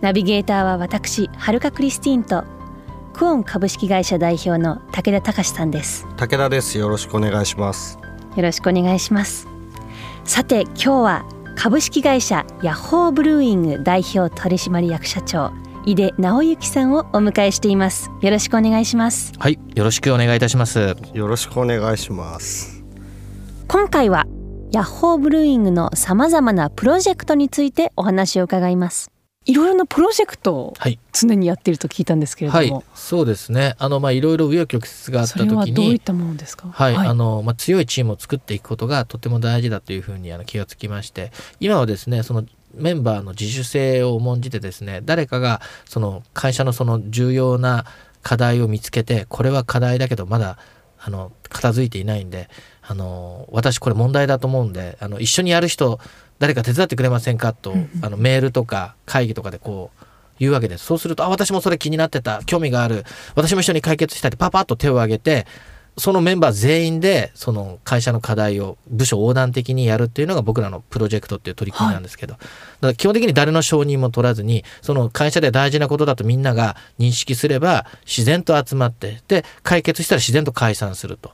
ナビゲーターは私はるかクリスティーンとクオン株式会社代表の武田隆さんです。武田です。よろしくお願いします。よろしくお願いします。さて今日は株式会社ヤッホーブルーイング代表取締役社長井出直之さんをお迎えしています。よろしくお願いします。はい、よろしくお願いいたします。よろしくお願いします。今回はヤッホーブルーイングのさまざまなプロジェクトについてお話を伺いますいろいろなプロジェクトをはい、常にやっていると聞いたんですけれども、はい、そうですね。あのまあいろいろ紆余曲折があった時それはどういっに、たものですか？はい、あのまあ強いチームを作っていくことがとても大事だというふうにあの気がつきまして、今はですね、そのメンバーの自主性を重んじてですね、誰かがその会社のその重要な課題を見つけて、これは課題だけどまだあの片付いていないんで、あの私これ問題だと思うんで、あの一緒にやる人誰か手伝ってくれませんか？と、あのメールとか会議とかでこう言うわけです。そうすると、あ、私もそれ気になってた、興味がある、私も一緒に解決したいってパパッと手を挙げて、そのメンバー全員で、その会社の課題を部署横断的にやるっていうのが僕らのプロジェクトっていう取り組みなんですけど、だから基本的に誰の承認も取らずに、その会社で大事なことだとみんなが認識すれば、自然と集まって、で、解決したら自然と解散すると。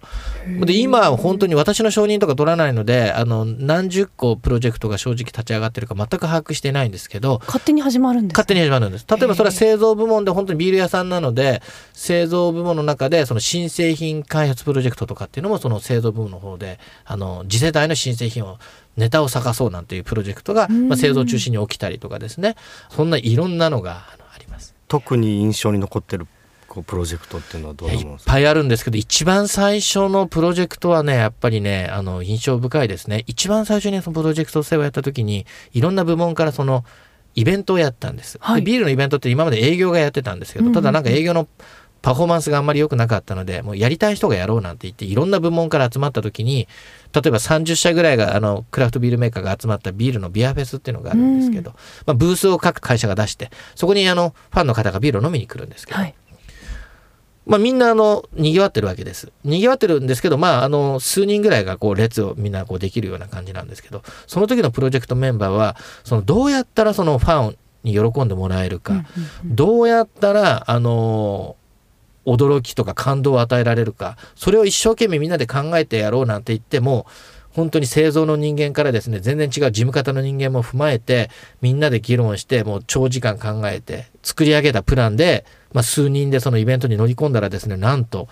で、今本当に私の承認とか取らないので、あの、何十個プロジェクトが正直立ち上がってるか全く把握していないんですけど、勝手に始まるんですか勝手に始まるんです。例えばそれは製造部門で本当にビール屋さんなので、製造部門の中でその新製品開発プロジェクトとかっていうのもその製造部門の方で、あの、次世代の新製品を、ネタを探そうなんていうプロジェクトが、まあ、製造中心に起きたりとかですね。そんないろんなのがあのあります。特に印象に残ってるこうプロジェクトっていうのはどういっぱいあるんですけど、一番最初のプロジェクトはね、やっぱりね、あの、印象深いですね。一番最初にそのプロジェクト制をやった時に、いろんな部門からその、イベントをやったんです、はいでビールのイベントって今まで営業がやってたんですけど、ただなんか営業のパフォーマンスがあんまり良くなかったので、もうやりたい人がやろうなんて言って、いろんな部門から集まった時に、例えば30社ぐらいが、あの、クラフトビールメーカーが集まったビールのビアフェスっていうのがあるんですけど、まあ、ブースを各会社が出して、そこにあの、ファンの方がビールを飲みに来るんですけど、はい。まあ、みんなあの賑わってるわけです。賑わってるんですけど、まあ、あの数人ぐらいがこう列をみんなこうできるような感じなんですけど、その時のプロジェクトメンバーは、そのどうやったらそのファンに喜んでもらえるか、どうやったら、あの驚きとか感動を与えられるか、それを一生懸命みんなで考えてやろうなんて言っても、本当に製造の人間からですね、全然違う事務方の人間も踏まえて、みんなで議論して、もう長時間考えて、作り上げたプランで、まあ、数人でそのイベントに乗り込んだらですね、なんと、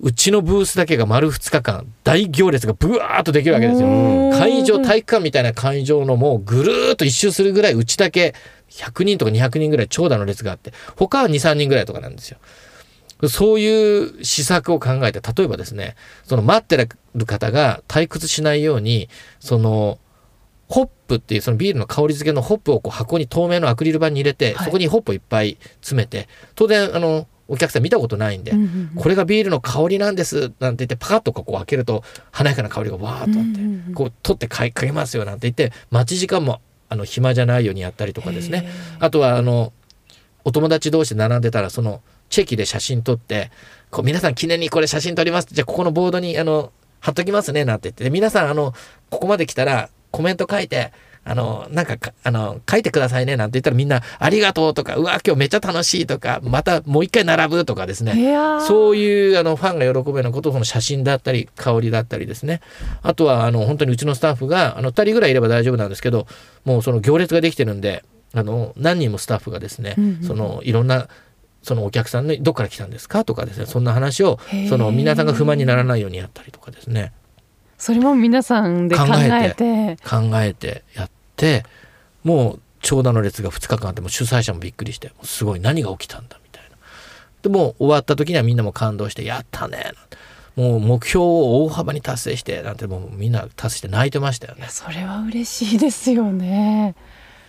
うちのブースだけが丸2日間、大行列がブワーッとできるわけですよ。会場、体育館みたいな会場のもうぐるーっと一周するぐらい、うちだけ100人とか200人ぐらい長蛇の列があって、他は2、3人ぐらいとかなんですよ。そういう施策を考えて、例えばですね、その待ってる方が退屈しないように、その、ホップっていうそのビールの香り付けのホップをこう箱に透明のアクリル板に入れて、はい。そこにホップをいっぱい詰めて、当然、あの、お客さん見たことないんで、これがビールの香りなんですなんて言ってパカッとこう開けると華やかな香りがわーっとあって、こう取ってかいかけますよなんて言って待ち時間もあの暇じゃないようにやったりとかですね。あとはあのお友達同士で並んでたらそのチェキで写真撮ってこう皆さん記念にこれ写真撮ります。じゃあここのボードにあの貼っときますねなんて言って。で皆さんあのここまで来たらコメント書いてあの、なんかか、あの、書いてくださいねなんて言ったらみんな、ありがとうとか、うわ、今日めっちゃ楽しいとか、またもう一回並ぶとかですね。そういうあのファンが喜ぶようなことをその写真だったり香りだったりですね。あとはあの本当にうちのスタッフがあの2人ぐらいいれば大丈夫なんですけどもうその行列ができてるんであの何人もスタッフがですね、うんうん。そのいろんなそのお客さんのどっから来たんですかとかですねそんな話をその皆さんが不満にならないようにやったりとかですね。それも皆さんで考え考て考えてやってもう長蛇の列が2日間あってもう主催者もびっくりしてすごい何が起きたんだみたいな。でもう終わった時にはみんなも感動して「やったね」もう目標を大幅に達成してなんてもうみんな達成して泣いてましたよね。それは嬉しいですよね。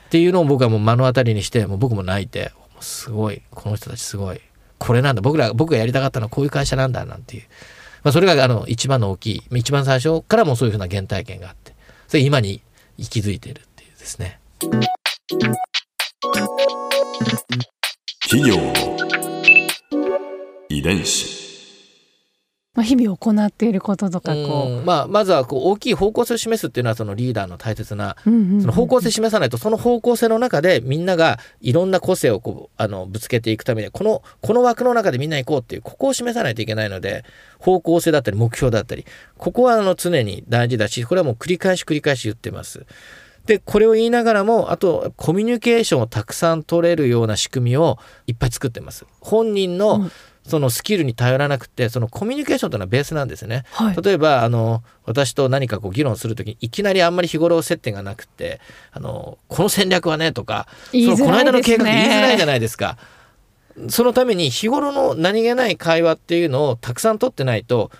っていうのを僕はもう目の当たりにしてもう僕も泣いてすごい。この人たちすごい。これなんだ。僕ら僕がやりたかったのはこういう会社なんだ。なんていう、まあ、それがあの一番の大きい。一番最初からもそういうふうな原体験があって。それ今に息づいているっていうですね。企業遺伝子。まあ、日々行っていることとかこうんまあ、まずはこう大きい方向性を示すっていうのはそのリーダーの大切なその方向性示さないとその方向性の中でみんながいろんな個性をこうあのぶつけていくためにこのこの枠の中でみんな行こうっていうここを示さないといけないので方向性だったり目標だったりここはあの常に大事だしこれはもう繰り返し繰り返し言ってます。でこれを言いながらもあとコミュニケーションをたくさん取れるような仕組みをいっぱい作ってます。本人うのんそのスキルに頼らなくてそのコミュニケーションというのはベースなんですね。はい例えばあの私と何かこう議論するときにいきなりあんまり日頃接点がなくてあのこの戦略はねとか言いづそのこの間の計画言いづらいじゃないですか。そのために日頃の何気ない会話っていうのをたくさん取ってないと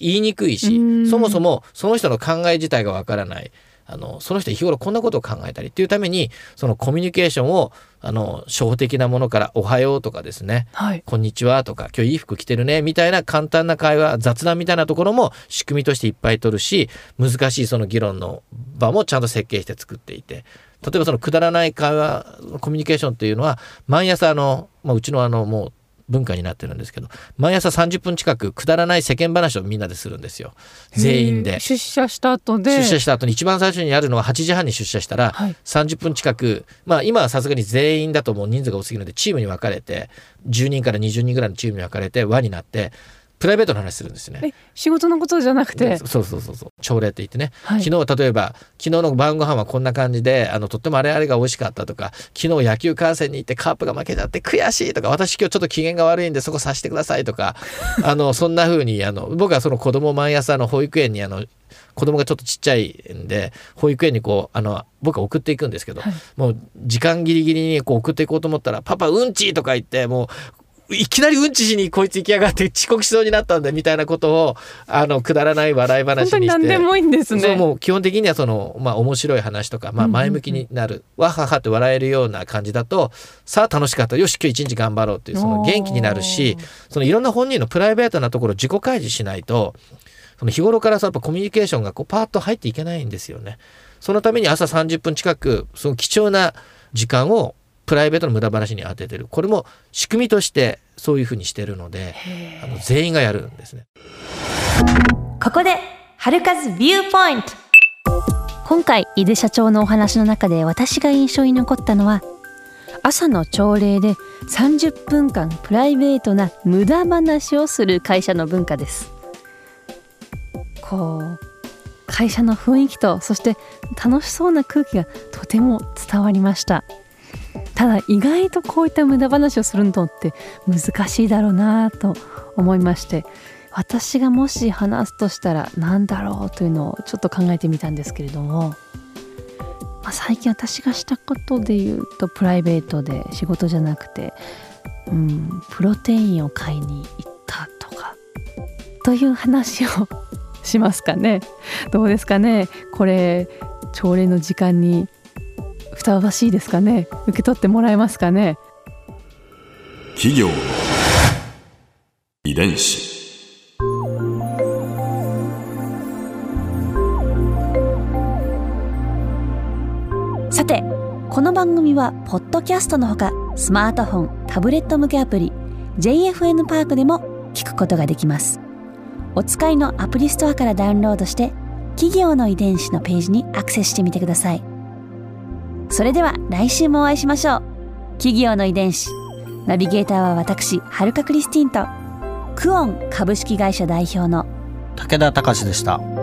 言いにくいしうんそもそもその人の考え自体がわからないあのその人日頃こんなことを考えたりっていうためにそのコミュニケーションをあの初歩的なものから「おはよう」とかですね。はい。こんにちはとか、今日いい服着てるねみたいな簡単な会話、雑談みたいなところも仕組みとしていっぱい取るし、難しいその議論の場もちゃんと設計して作っていて、例えばそのくだらない会話、コミュニケーションっていうのは、毎朝あの、まあ、うちのあの、もう文化になってるんですけど、毎朝30分近くくだらない世間話をみんなでするんですよ。全員で。出社した後で出社した後に一番最初にやるのは8時半に出社したら、はい30分近くまあ今はさすがに全員だともう人数が多すぎるのでチームに分かれて10人から20人ぐらいのチームに分かれて輪になってプライベートの話するんですよね。え仕事のことじゃなくて？でそうそうそうそう朝礼って言ってね、はい昨日例えば昨日の晩ご飯はこんな感じであのとってもあれあれが美味しかったとか昨日野球観戦に行ってカープが負けちゃって悔しいとか私今日ちょっと機嫌が悪いんでそこさせてくださいとか あのそんな風にあの僕はその子供を毎朝の保育園にあの子供がちょっとちっちゃいんで保育園にこうあの僕は送っていくんですけど、はいもう時間ギリギリにこう送っていこうと思ったら「パパうんち!」とか言ってもういきなりうんちしにこいつ行きやがって遅刻しそうになったんだみたいなことをあのくだらない笑い話にして。本当に何でもいいんですね。そうもう基本的にはその、まあ、面白い話とか、まあ、前向きになる、わははって笑えるような感じだとさあ楽しかった。よし今日一日頑張ろうっていうその元気になるしそのいろんな本人のプライベートなところを自己開示しないとその日頃からさやっぱコミュニケーションがこうパーッと入っていけないんですよね。そのために朝30分近くその貴重な時間をプライベートの無駄話に当ててる。これも仕組みとしてそういうふうにしてるのであの全員がやるんですね。ここで春風ビューポイント今回井出社長のお話の中で私が印象に残ったのは朝の朝礼で30分間プライベートな無駄話をする会社の文化です。こう会社の雰囲気とそして楽しそうな空気がとても伝わりましたただ意外とこういった無駄話をするのって難しいだろうなと思いまして私がもし話すとしたら何だろうというのをちょっと考えてみたんですけれども、まあ、最近私がしたことで言うとプライベートで仕事じゃなくて、うん、プロテインを買いに行ったとかという話をしますかね。どうですかね。これ朝礼の時間にふさわしいですかね。受け取ってもらえますかね。企業の遺伝子。さてこの番組はポッドキャストのほかスマートフォンタブレット向けアプリ JFN パークでも聞くことができます。お使いのアプリストアからダウンロードして企業の遺伝子のページにアクセスしてみてくださいそれでは来週もお会いしましょう。企業の遺伝子ナビゲーターは私はるかクリスティンとクオン株式会社代表の武田隆でした。